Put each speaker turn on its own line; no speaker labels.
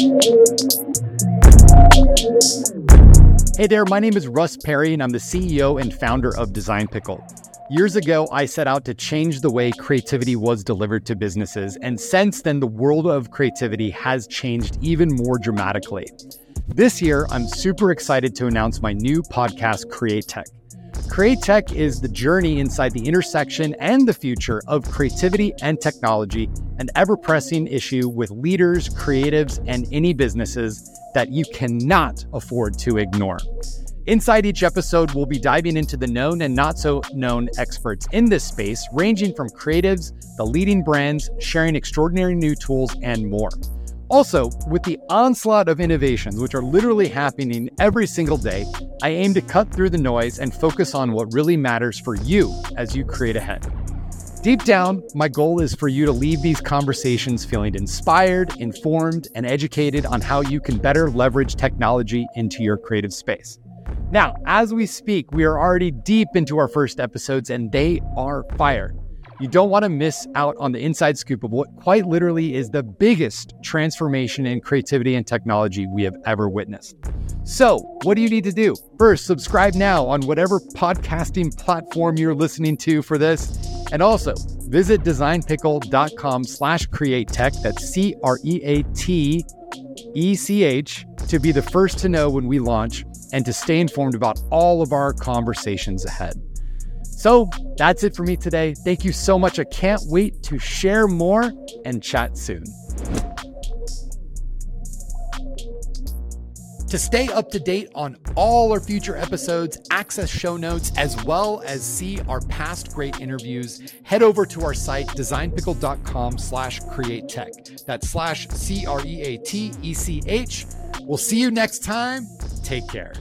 Hey there, my name is Russ Perry, and I'm the CEO and founder of Design Pickle. Years ago, I set out to change the way creativity was delivered to businesses, and since then, the world of creativity has changed even more dramatically. This year, I'm super excited to announce my new podcast, CreaTech. CreaTech is the journey inside the intersection and the future of creativity and technology, an ever pressing issue with leaders, creatives, and any businesses that you cannot afford to ignore. Inside each episode, we'll be diving into the known and not so known experts in this space, ranging from creatives, the leading brands, sharing extraordinary new tools, and more. Also, with the onslaught of innovations, which are literally happening every single day, I aim to cut through the noise and focus on what really matters for you as you create ahead. Deep down, my goal is for you to leave these conversations feeling inspired, informed, and educated on how you can better leverage technology into your creative space. Now, as we speak, we are already deep into our first episodes and they are fire. You don't want to miss out on the inside scoop of what quite literally is the biggest transformation in creativity and technology we have ever witnessed. So, what do you need to do? First, subscribe now on whatever podcasting platform you're listening to for this. And also, visit designpickle.com slash create tech. That's C R E A T E C H to be the first to know when we launch and to stay informed about all of our conversations ahead. So that's it for me today. Thank you so much. I can't wait to share more and chat soon. To stay up to date on all our future episodes, access show notes, as well as see our past great interviews, head over to our site, designpickle.com slash create tech. That's slash C R E A T E C H. We'll see you next time. Take care.